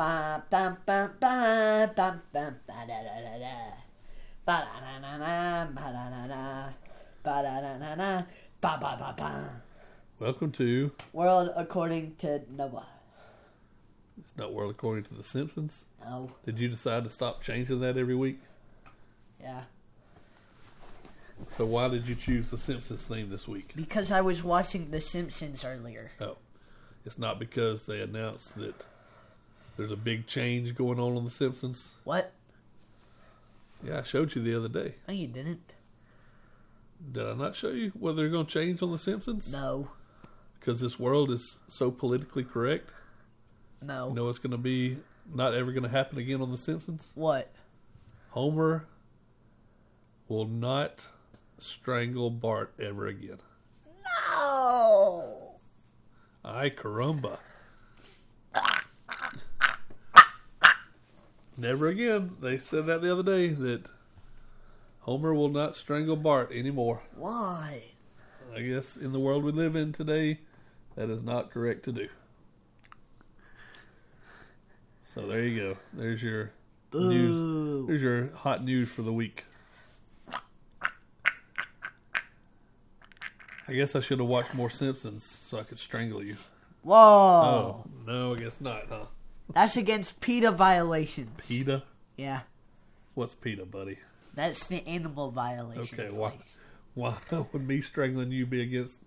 Ba ba ba ba ba ba ba da da da da. Ba da da da da ba da da da. Ba da da da da ba ba ba ba. Welcome to World according to Noah. It's Not World According to The Simpsons. No. Did you decide to stop changing that every week? Yeah. So why did you choose the Simpsons theme this week? Because I was watching The Simpsons earlier. Oh, it's not because they announced that there's a big change going on on The Simpsons. What? Yeah, I showed you the other day. No, you didn't. Did I not show you what they're going to change on The Simpsons? No. Because this world is so politically correct. No. You know what's going to be not ever going to happen again on The Simpsons? What? Homer will not strangle Bart ever again. No. Ay caramba. Never again. They said that the other day that Homer will not strangle Bart anymore. Why? I guess in the world we live in today, that is not correct to do. So there you go. There's your news. There's your hot news for the week. I guess I should have watched more Simpsons so I could strangle you. Whoa. Oh, no, I guess not, huh? That's against PETA violations. PETA? Yeah. What's PETA, buddy? That's the animal violation. Okay, why, why would me strangling you be against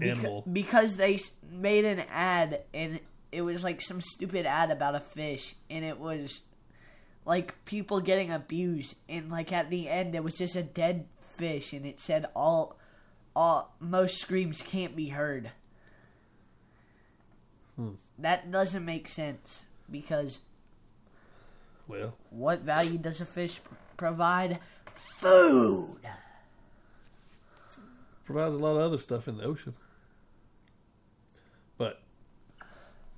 animal? Beca- because they made an ad and it was like some stupid ad about a fish and it was like people getting abused and like at the end it was just a dead fish and it said all all most screams can't be heard. Hmm. That doesn't make sense because Well, what value does a fish provide? Food. provides a lot of other stuff in the ocean. But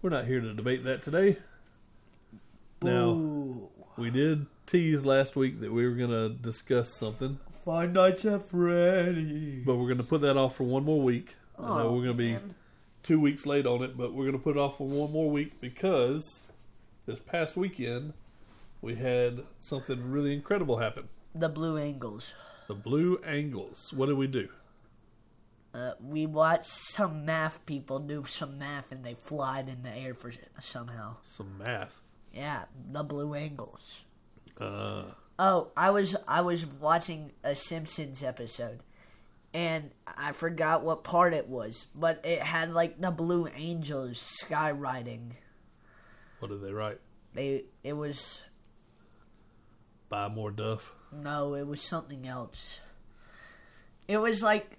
we're not here to debate that today. Now, Ooh. we did tease last week that we were going to discuss something, Five Nights at Freddy. but we're going to put that off for one more week. Oh, we're going to be man. Two weeks late on it, but we're going to put it off for one more week because this past weekend we had something really incredible happen. The Blue Angles. The Blue Angles. What did we do? Uh, we watched some math people do some math and they flied in the air for somehow. Some math. Yeah, the Blue Angles. Uh, Oh, I was I was watching a Simpsons episode, and I forgot what part it was, but it had like the Blue Angels skywriting. what did they write? They it was Buy more Duff. no, it was something else. It was like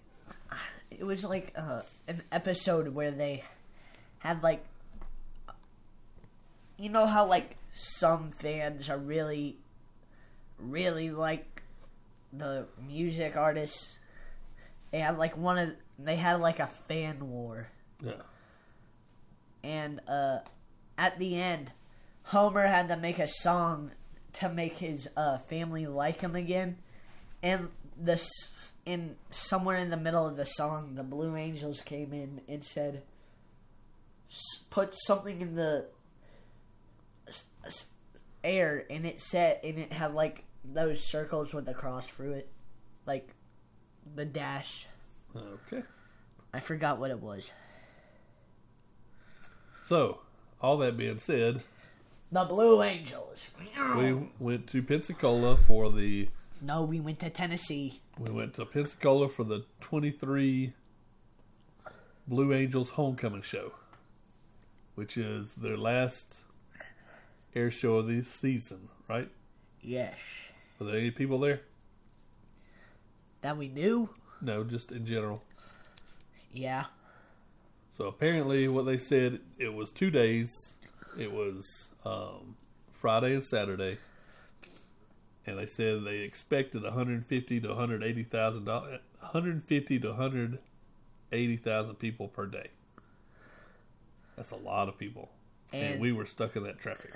it was like uh, an episode where they had like you know how like some fans are really really like the music artists they had like one of they had like a fan war. Yeah. and uh at the end homer had to make a song to make his uh family like him again. And this in somewhere in the middle of the song the blue angels came in and said s- put something in the air and it said and it had like those circles with a cross through it. Like the dash Okay. i forgot what it was So, all that being said, the blue angels we went to Pensacola for the. no we went to tennessee We went to Pensacola for the 23 Blue Angels Homecoming Show, which is their last air show of the season, right? yes Were there any people there? That we knew No, just in general. yeah So apparently, what they said it was two days. It was um, Friday and Saturday, and they said they expected 150 to 180 thousand dollars, 150 to 180 thousand people per day. That's a lot of people, and, And- we were stuck in that traffic.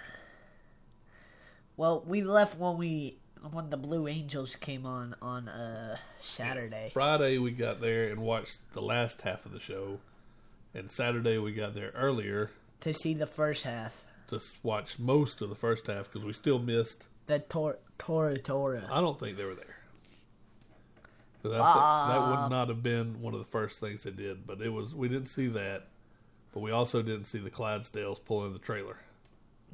Well, we left when we when the Blue Angels came on on uh Saturday. Friday we got there and watched the last half of the show, and Saturday we got there earlier to see the first half. to watch most of the first half because we still missed. The Tor- Tora Tora. I don't think they were there. Thi- that would not have been one of the first things they did, but it was. We didn't see that, but we also didn't see the Clydesdales pulling the trailer.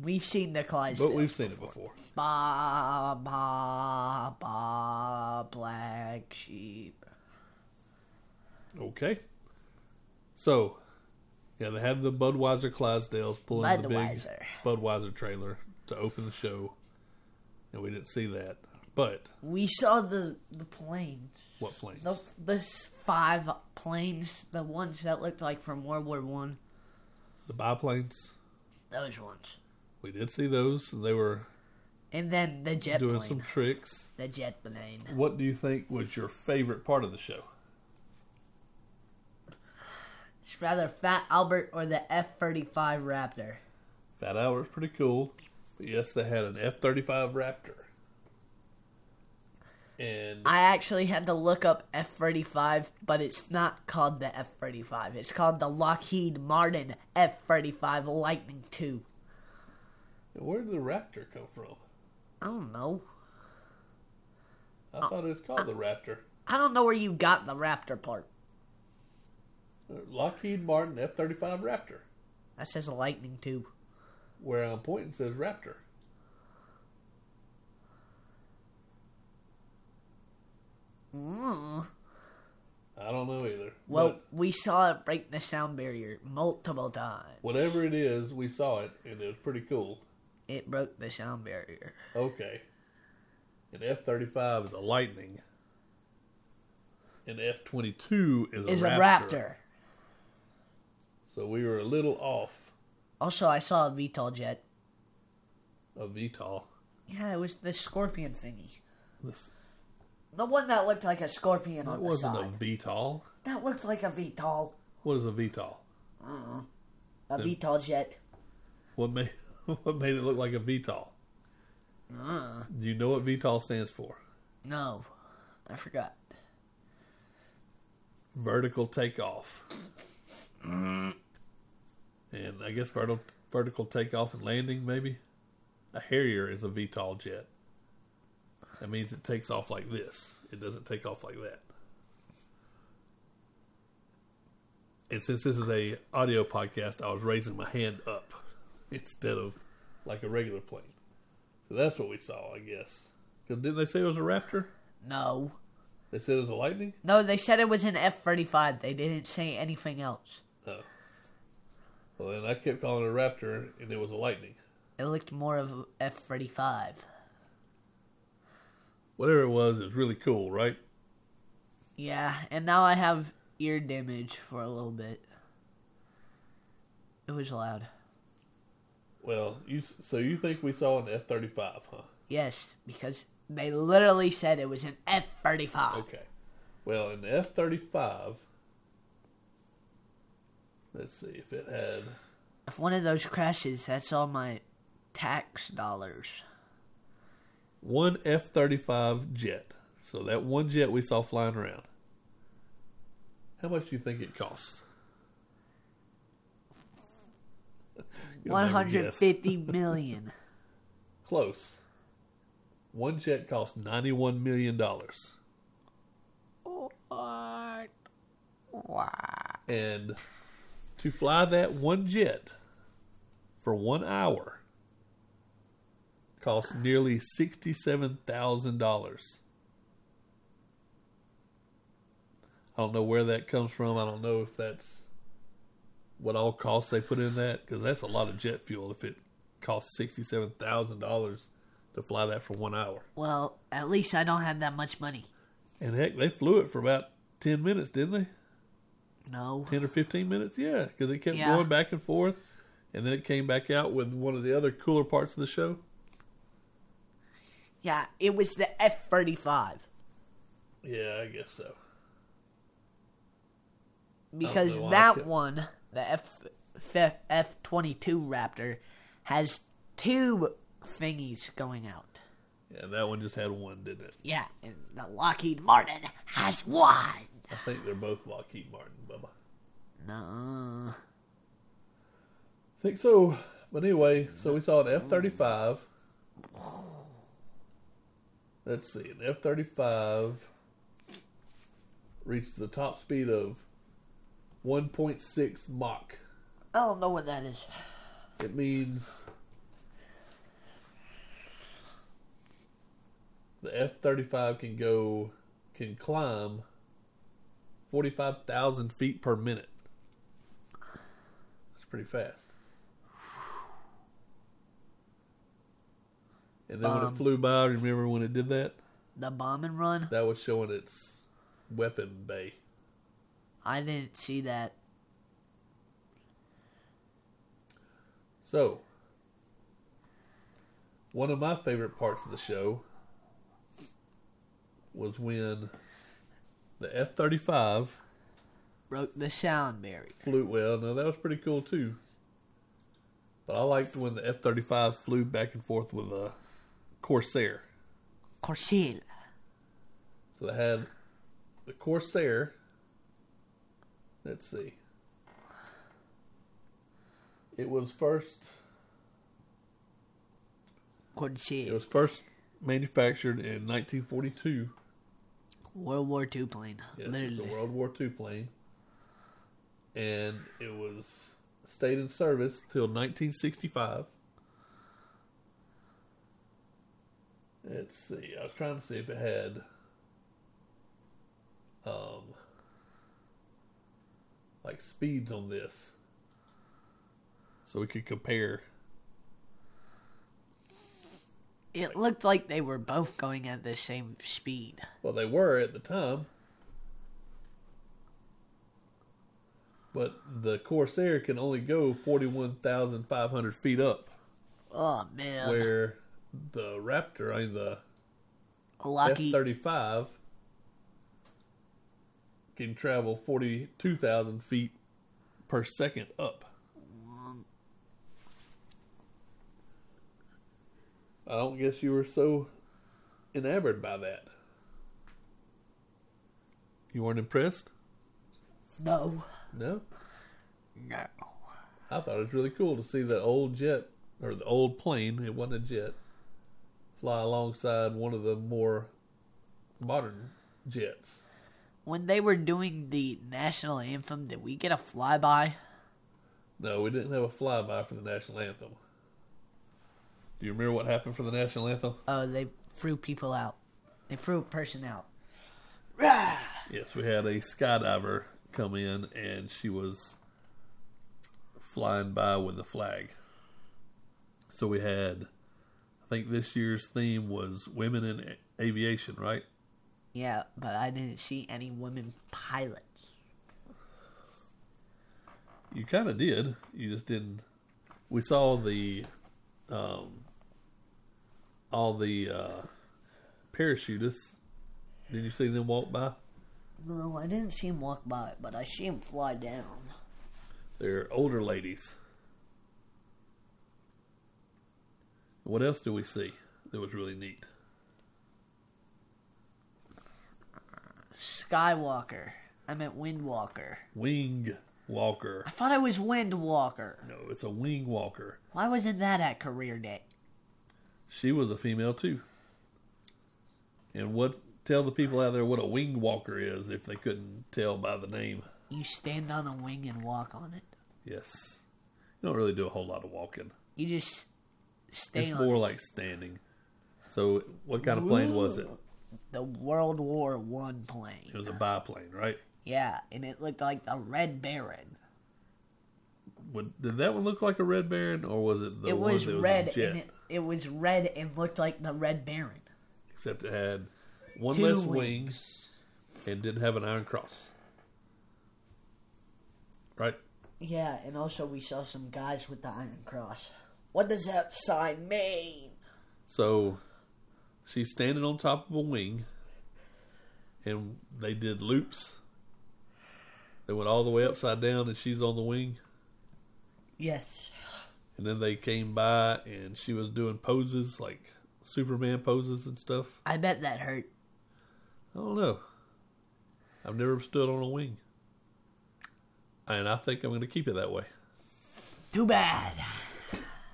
We've seen the Clydesdale. But we've seen it before. Ba ba ba black sheep. Okay. So, yeah, they had the Budweiser Clydesdales pulling the big Budweiser. Budweiser trailer to open the show, and we didn't see that. But We saw the the planes. what planes? The the five planes, the ones that looked like from World War One. The biplanes. Those ones. We did see those. They were And then the jet doing plane. some tricks. The jet plane. What do you think was your favorite part of the show? It's rather Fat Albert or the F thirty five Raptor. Fat Albert's pretty cool. But yes, they had an F thirty five Raptor. And I actually had to look up F thirty five, but it's not called the F thirty five. It's called the Lockheed Martin F thirty five Lightning two. Where did the Raptor come from? I don't know. I thought it was called the Raptor. I don't know where you got the Raptor part. Lockheed Martin F thirty five Raptor. That says a Lightning two. Where I'm pointing says Raptor. Mm. I don't know either. Well, But we saw it break the sound barrier multiple times. whatever it is, we saw it and it was pretty cool. It broke the sound barrier. Okay. An F thirty five is a Lightning. An F twenty two is a Is Raptor. a Raptor. So we were a little off Also, I saw a VTOL jet. a VTOL. Yeah, it was the scorpion thingy. This, The one that looked like a scorpion that on the wasn't side. a VTOL. That looked like a VTOL. What is a VTOL? A VTOL jet. What made what made it look like a VTOL? Uh, Do you know what VTOL stands for? no, I forgot. Vertical takeoff. And I guess vertical vertical takeoff and landing, maybe. A Harrier is a VTOL jet. That means it takes off like this. It doesn't take off like that. And since this is a audio podcast, I was raising my hand up instead of like a regular plane. So that's what we saw, I guess. 'Cause didn't they say it was a Raptor? No. They said it was a Lightning. No, they said it was an F 35. They didn't say anything else. Oh. Well, then I kept calling it a Raptor, and it was a Lightning. It looked more of an F 35. Whatever it was, it was really cool, right? Yeah, and now I have ear damage for a little bit. It was loud. Well, you so you think we saw an F thirty five, huh? Yes, because they literally said it was an F 35. Okay. Well, in the F thirty five, let's see if it had. If one of those crashes, that's all my tax dollars. one F thirty five jet. So that one jet we saw flying around. How much do you think it costs? One hundred fifty million. Close. One jet cost ninety one million dollars. What? Wow. And to fly that one jet for one hour cost nearly sixty-seven thousand dollars. I don't know where that comes from. I don't know if that's what all costs they put in that because that's a lot of jet fuel. If it costs sixty-seven thousand dollars to fly that for one hour, Well, at least I don't have that much money. and heck, they flew it for about ten minutes, didn't they? No. 10 or 15 minutes yeah because it kept Yeah. going back and forth and then it came back out with one of the other cooler parts of the show Yeah, it was the F 35. yeah i guess so Because know why I that one, the F F twenty two Raptor, has two thingies going out. yeah that one just had one didn't it Yeah, and the Lockheed Martin has one. i think they're both lockheed martin bubba No, i think so But anyway, so we saw an F thirty five. Let's see, an F thirty five reached the top speed of one point six Mach. I don't know what that is. It means the F thirty five can go can climb forty five thousand feet per minute. That's pretty fast. And then when it flew by, remember when it did that? The bomb and run? That was showing its weapon bay. I didn't see that. So, one of my favorite parts of the show was when the F 35 Broke the sound barrier. flew. Well, no, that was pretty cool too. But I liked when the F 35 flew back and forth with a Corsair. Corsair. So they had the Corsair. Let's see. It was first. It was first manufactured in 1942. World War II plane. Yes, it was a World War II plane, and it was stayed in service till 1965. Let's see. I was trying to see if it had, um, like speeds on this, so we could compare. It looked like they were both going at the same speed. Well, they were at the time. But the Corsair can only go 41,500 feet up, Oh man. where the Raptor, I mean the F Lucky 35, can travel 42,000 feet per second up. I don't guess you were so enamored by that. You weren't impressed? No. No? No. I thought it was really cool to see the old jet, or the old plane, it wasn't a jet, fly alongside one of the more modern jets. When they were doing the national anthem, did we get a flyby? No, we didn't have a flyby for the national anthem. Do you remember what happened for the national anthem? Oh, they threw people out. They threw a person out. Yes, we had a skydiver come in and she was flying by with the flag. So we had, I think this year's theme was women in aviation, right? Yeah, but I didn't see any women pilots. You kind of did. You just didn't. We saw the, um, all the uh, parachutists. Did you see them walk by? No, I didn't see him walk by, but I see him fly down. They're older ladies. What else do we see that was really neat? Skywalker. I meant Windwalker. Wing walker. I thought it was Windwalker. No, it's a wing walker. Why wasn't that at career day? She was a female too. And what? Tell the people out there what a wing walker is if they couldn't tell by the name. You stand on a wing and walk on it. Yes, you don't really do a whole lot of walking. You just stay It's on more like standing. So, what kind of plane was it? The World War One plane. It was a biplane, right? Yeah, and it looked like the Red Baron. Would, did that one look like a Red Baron, or was it the it one was that was red, a jet? and it, it was red and looked like the Red Baron. Except it had one Two less wings. wing and didn't have an iron cross. Right? Yeah, and also we saw some guys with the Iron Cross. What does that sign mean? So she's standing on top of a wing, and they did loops. They went all the way upside down, and she's on the wing. Yes. And then they came by, and she was doing poses like Superman poses and stuff. I bet that hurt. I don't know. I've never stood on a wing, and I think I'm going to keep it that way. Too bad.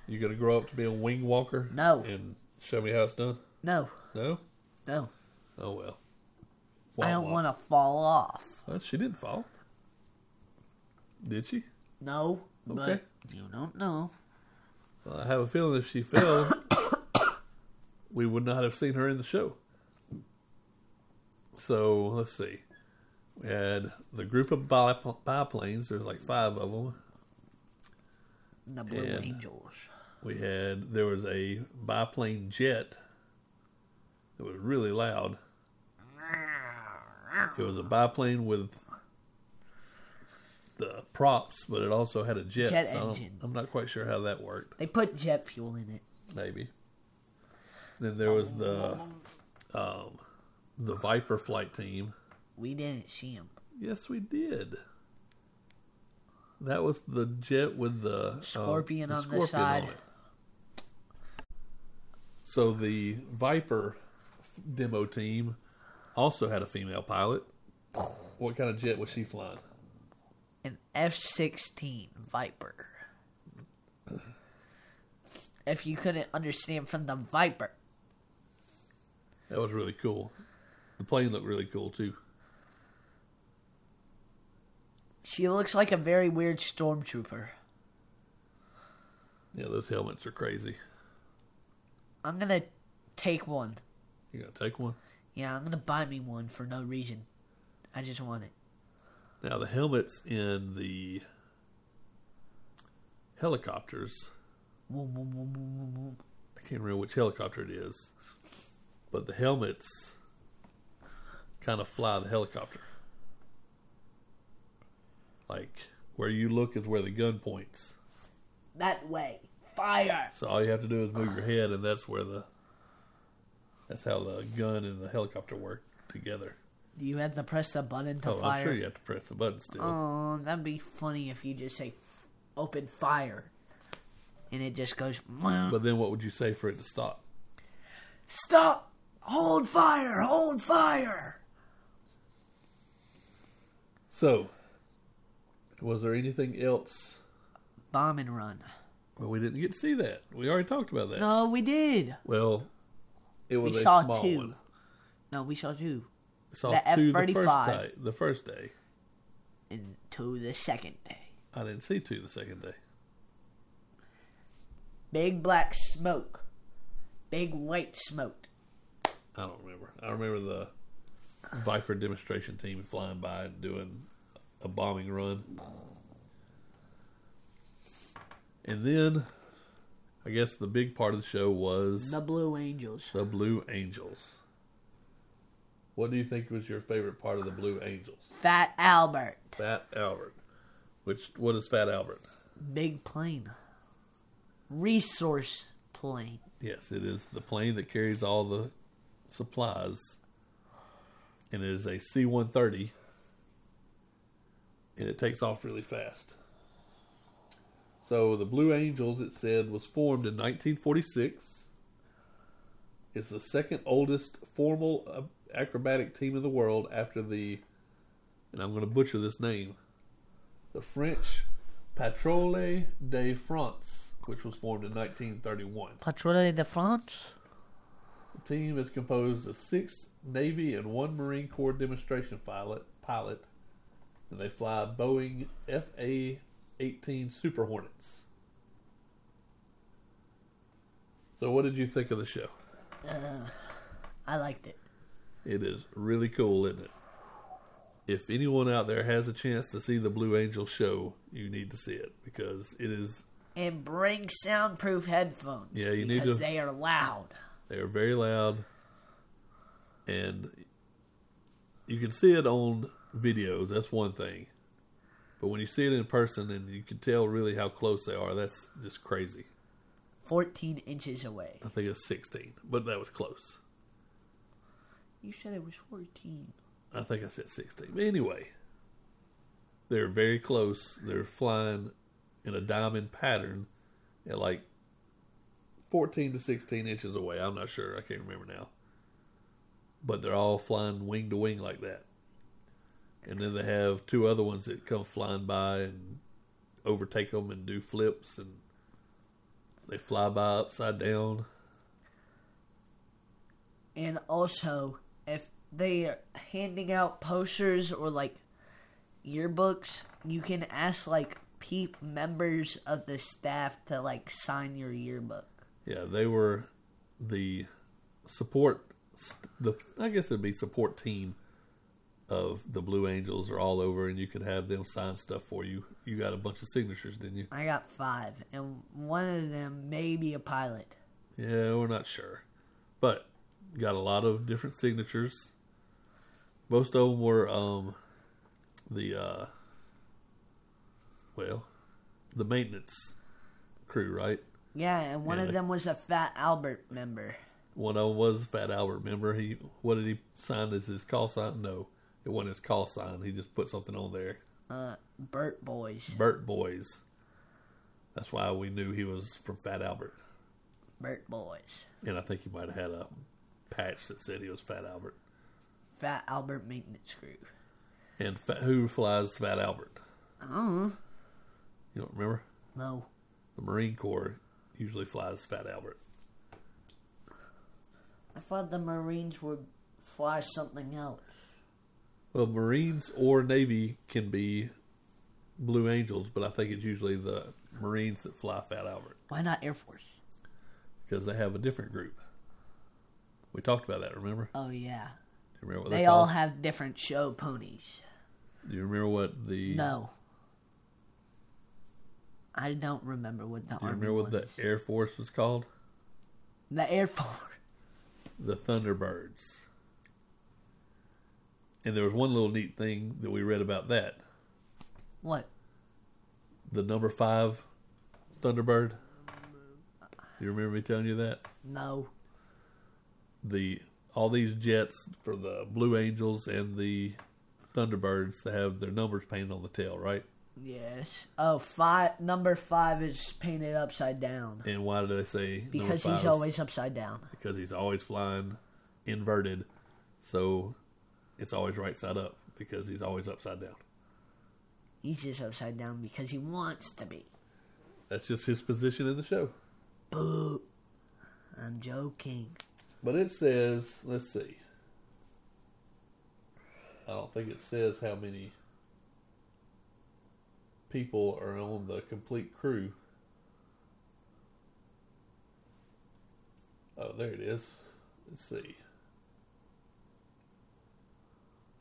You're gonna grow up to be a wing walker? No. And show me how it's done? No, No? no. Oh well. I don't want to fall off. Well, she didn't fall. Did she? No, Okay. but you don't know. Well, I have a feeling if she fell, we would not have seen her in the show. So let's see. We had the group of biplanes. There's like five of them. The Blue And- Angels. We had there was a biplane jet that was really loud. It was a biplane with the props, but it also had a jet. Jet so engine. I'm not quite sure how that worked. They put jet fuel in it. Maybe. Then there was the um, the Viper flight team. We didn't see him. Yes, we did. That was the jet with the uh, Scorpion on the side. it. So the Viper demo team also had a female pilot. What kind of jet was she flying? An F sixteen Viper. If you couldn't understand from the Viper, That was really cool. The plane looked really cool too. she looks like a very weird stormtrooper. Yeah, those helmets are crazy. I'm gonna take one. You gonna take one? Yeah, I'm gonna buy me one for no reason. I just want it. Now the helmets in the helicopters. I can't remember which helicopter it is, but the helmets kind of fly the helicopter. Like where you look is where the gun points. That way. Fire! So all you have to do is move your head, and that's where the that's how the gun and the helicopter work together. You have to press the button to Oh, fire? I'm sure you have to press the button still. Oh, that'd be funny if you just say open fire. And it just goes, "Meow." But then what would you say for it to stop? stop! Hold fire! Hold fire! So, was there anything else? Bomb and run. Well, we didn't get to see that. We already talked about that. No, we did. Well, it was We a saw two. one. No, we saw two. We saw The two the first F-35. day. The first day. And two the second day. I didn't see two the second day. Big black smoke. Big white smoke. I don't remember. I remember the Viper demonstration team flying by and doing a bombing run. And then, I guess the big part of the show was The Blue Angels. the Blue Angels. What do you think was your favorite part of the Blue Angels? Fat Albert. Fat Albert. Which what is Fat Albert? Big plane. Resource plane. Yes, it is the plane that carries all the supplies, and it is a C one thirty, and it takes off really fast. So the Blue Angels, it said, was formed in 1946. It's the second oldest formal uh, acrobatic team in the world after the, and I'm going to butcher this name, the French Patrole de France, which was formed in 1931. Patrouille de France. The team is composed of six Navy and one Marine Corps demonstration pilot, pilot and they fly Boeing FA 18 Super Hornets. So, what did you think of the show? Uh, I liked it. It is really cool, isn't it? If anyone out there has a chance to see the Blue Angel show, you need to see it because it is And bring soundproof headphones. Yeah, you need because to- they are loud. They are very loud, and you can see it on videos. That's one thing, but when you see it in person and you can tell really how close they are, that's just crazy. 14 inches away. I think it's sixteen, but that was close. You said it was 14. I think I said sixteen. But anyway, they're very close. They're flying in a diamond pattern at like fourteen to sixteen inches away. I'm not sure. I can't remember now. But they're all flying wing to wing like that. And then they have two other ones that come flying by and overtake them and do flips and They fly by upside down. And also, if they are handing out posters or like yearbooks, you can ask like peep members of the staff to like sign your yearbook. Yeah, they were the support. The I guess it'd be support team of the Blue Angels are all over, and you could have them sign stuff for you. You got a bunch of signatures, didn't you? I got five, and one of them may be a pilot. Yeah, we're not sure, but got a lot of different signatures. Most of them were um, the uh, well, the maintenance crew, right? Yeah, and one Yeah. of them was a Fat Albert member. One of them was a Fat Albert. member. he what did he sign as his call sign? No, it wasn't his call sign. He just put something on there. Uh, Burt Boys. Burt Boys. That's why we knew he was from Fat Albert, Burt Boys. and I think he might have had a patch that said he was Fat Albert. Fat Albert Maintenance Crew. And Fat, who flies Fat Albert? Oh, You don't remember? no. The Marine Corps usually flies Fat Albert. I thought the Marines would fly something else. Well, Marines or Navy can be Blue Angels, but I think it's usually the Marines that fly Fat Albert Why not Air Force? because they have a different group. We talked about that. Remember? Oh, yeah. Do you remember what They all have different show ponies. Do you remember what the? No. I don't remember what the Do you army remember what the. Air Force was called? The Air Force. The Thunderbirds. And there was one little neat thing that we read about that. What? The number five Thunderbird. Do you remember me telling you that? No. the all these jets for the Blue Angels and the Thunderbirds they have their numbers painted on the tail, right? Yes. Oh, five. Number five is painted upside down And why do they say because five he's always upside down. because he's always flying inverted, so it's always right side up because he's always upside down. He's just upside down because he wants to be. That's just his position in the show. Boo. I'm joking. But it says, let's see. I don't think it says how many people are on the complete crew. Oh, there it is. Let's see.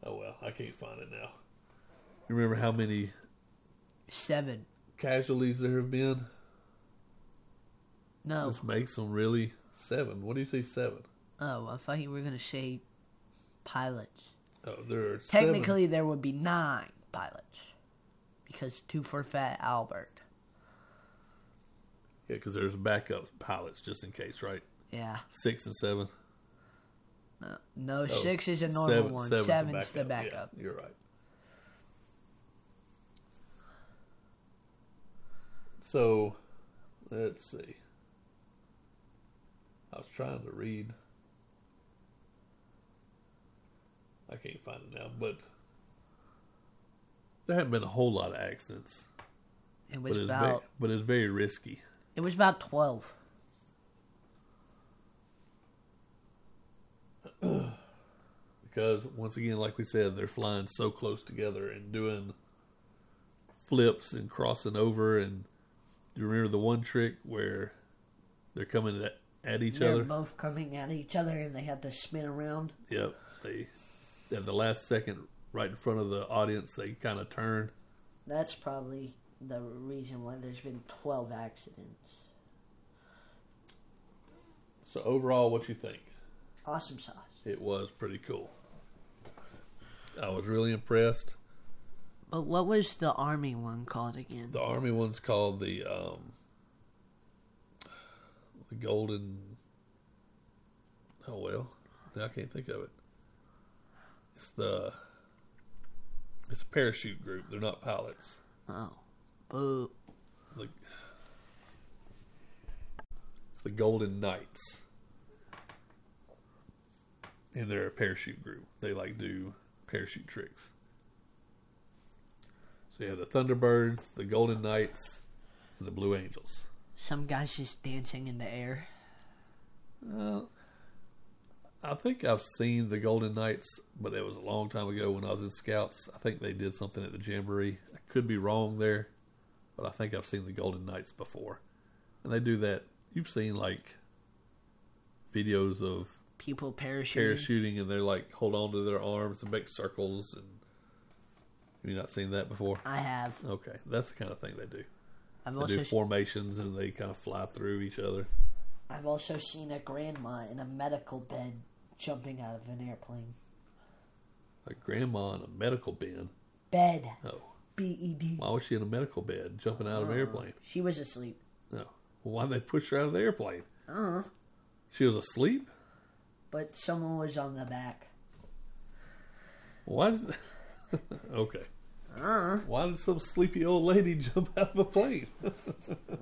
Oh well, I can't find it now. You remember how many Seven. casualties there have been? No. This makes them really seven. What do you say, seven? Oh, I thought you were gonna say pilots. Oh, there are seven. Technically, there would be nine pilots because two for Fat Albert. Yeah, because there's backup pilots just in case, right? Yeah. Six and seven. No, no Oh, six is a normal seven- one. seven's Seven's, the the backup. Yeah, you're right. So, let's see. I was trying to read. I can't find it now, but there haven't been a whole lot of accidents. It But was it's, very, about but it's very risky. it was about twelve. because once again, like we said, they're flying so close together and doing flips and crossing over. And do you remember the one trick where they're coming at, at each other? They're other? both coming at each other, and they had to spin around. Yep, they at the last second, right in front of the audience, they kind of turn. That's probably the reason why there's been twelve accidents. So overall, what you think? Awesome sauce. It was pretty cool. I was really impressed. But what was the army one called again? The army one's called the um, the golden. Oh well, I can't think of it. It's the it's a parachute group. They're not pilots. Oh, boo. Like it's the Golden Knights, and they're a parachute group. They like do parachute tricks. So you have the Thunderbirds, the Golden Knights, and the Blue Angels. Some guys just dancing in the air. Uh, I think I've seen the Golden Knights, but it was a long time ago when I was in Scouts. I think they did something at the Jamboree. I could be wrong there, but I think I've seen the Golden Knights before. And they do that. You've seen like videos of People parachuting. parachuting and they're like hold on to their arms and make circles and have you not seen that before? I have. Okay, that's the kind of thing they do. I've They also do formations and they kind of fly through each other. I've also seen a grandma in a medical bed jumping out of an airplane. A grandma in a medical bed. Bed. Oh, B E D. why was she in a medical bed jumping out of an airplane? She was asleep. No, well, why did they push her out of the airplane? Uh, huh. She was asleep. But someone was on the back. What? Okay. Uh, Why did some sleepy old lady jump out of a plane?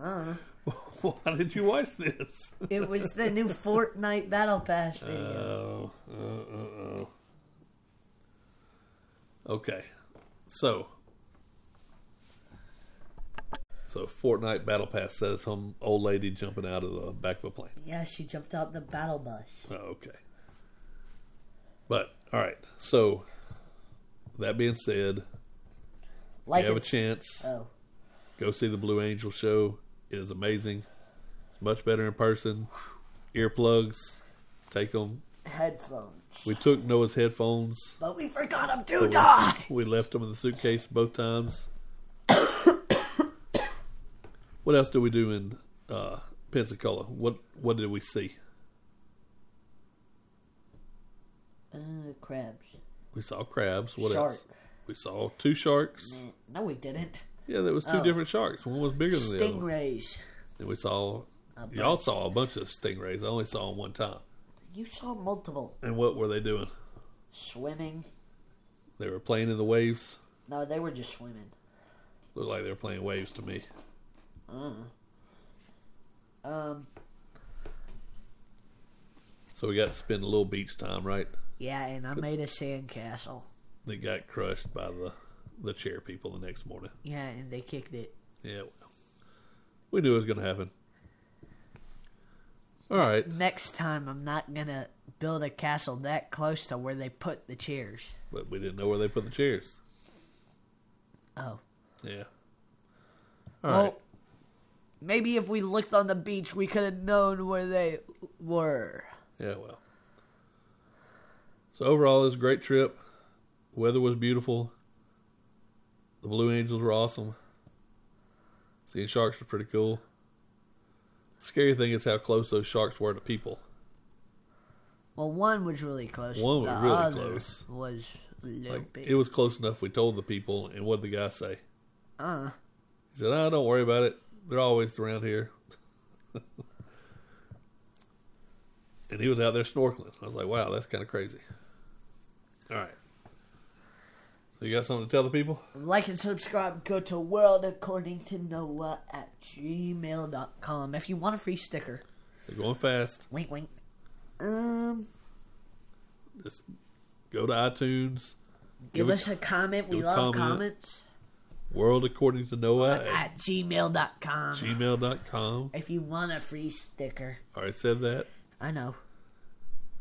uh. Why did you watch this? It was the new Fortnite Battle Pass video. Oh, uh, uh, uh. Okay, so so Fortnite Battle Pass says some old lady jumping out of the back of a plane. yeah, she jumped out the battle bus. Oh, okay, but all right. So that being said, Like you have a chance. Oh, Go see the Blue Angel show. It is amazing. It's much better in person. Earplugs, take them. headphones. We took Noah's headphones. but we forgot them So we- die. We left them in the suitcase both times. What else did we do in uh, Pensacola? What What did we see? Uh, crabs. We saw crabs. What Shark. else? We saw two sharks. No, we didn't. Yeah, there was two Oh. different sharks. One was bigger than the other. Stingrays. And we saw. Y'all saw a bunch of stingrays. I only saw them one time. You saw multiple. And what were they doing? Swimming. They were playing in the waves. No, they were just swimming. Looked like they were playing waves to me. Uh. Um, So we got to spend a little beach time, right? yeah, and I made a sandcastle. They got crushed by the the chair people the next morning. Yeah, and they kicked it. Yeah, well, we knew it was going to happen. All right, Next time, I'm not gonna build a castle that close to where they put the chairs. but we didn't know where they put the chairs. Oh. Yeah. All right. Maybe if we looked on the beach, we could have known where they were. Yeah, well. So overall, it was a great trip. Weather was beautiful. The Blue Angels were awesome. Seeing sharks was pretty cool. The scary thing is how close those sharks were to people. Well, one was really close. One was the really other close. Was Like bit. it was close enough. We told the people, and what did the guy say? uh, He said, "Oh, don't worry about it. They're always around here." and he was out there snorkeling. I was like, "Wow, that's kind of crazy." All right. So you got something to tell the people? like and subscribe. Go to World According to Noah at gmail.com if you want a free sticker. They're going fast. Wink, wink. Um, Just go to iTunes. give, Give us a comment. We love comment. comments. World according to Noah at At gmail.com. gmail.com. if you want a free sticker. Already said that. I know.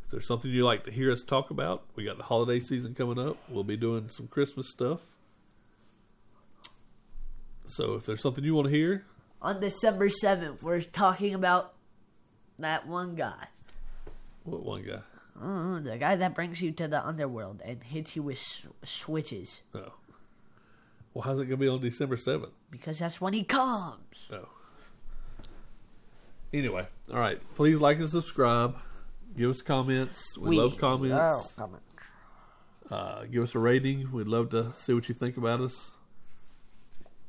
If there's something you'd like to hear us talk about, we got the holiday season coming up. We'll be doing some Christmas stuff. So if there's something you want to hear, On December 7th, we're talking about that one guy. what one guy? Uh, the guy that brings you to the underworld and hits you with s- switches. Oh. Well, how's it going to be on December 7th? Because that's when he comes. Oh. Anyway, all right. Please like and subscribe. Give us comments. We, love comments. love comments. Uh, give us a rating. We'd love to see what you think about us.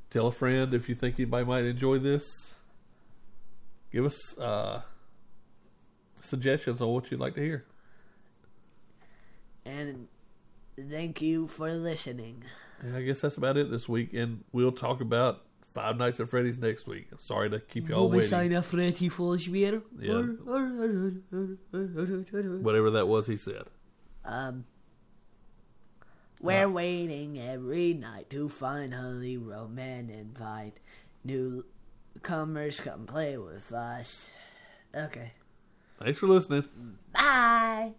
Tell a friend if you think anybody might enjoy this. Give us uh, suggestions on what you'd like to hear. And thank you for listening. Yeah, I guess that's about it this week, and we'll talk about Five Nights at Freddy's next week. I'm sorry to keep y'all Vou waiting. sair frente e fosse ver. Yeah. Whatever that was, he said. Um, we're waiting every night to finally Roman invite new Comers, come play with us. Okay. Thanks for listening. Bye.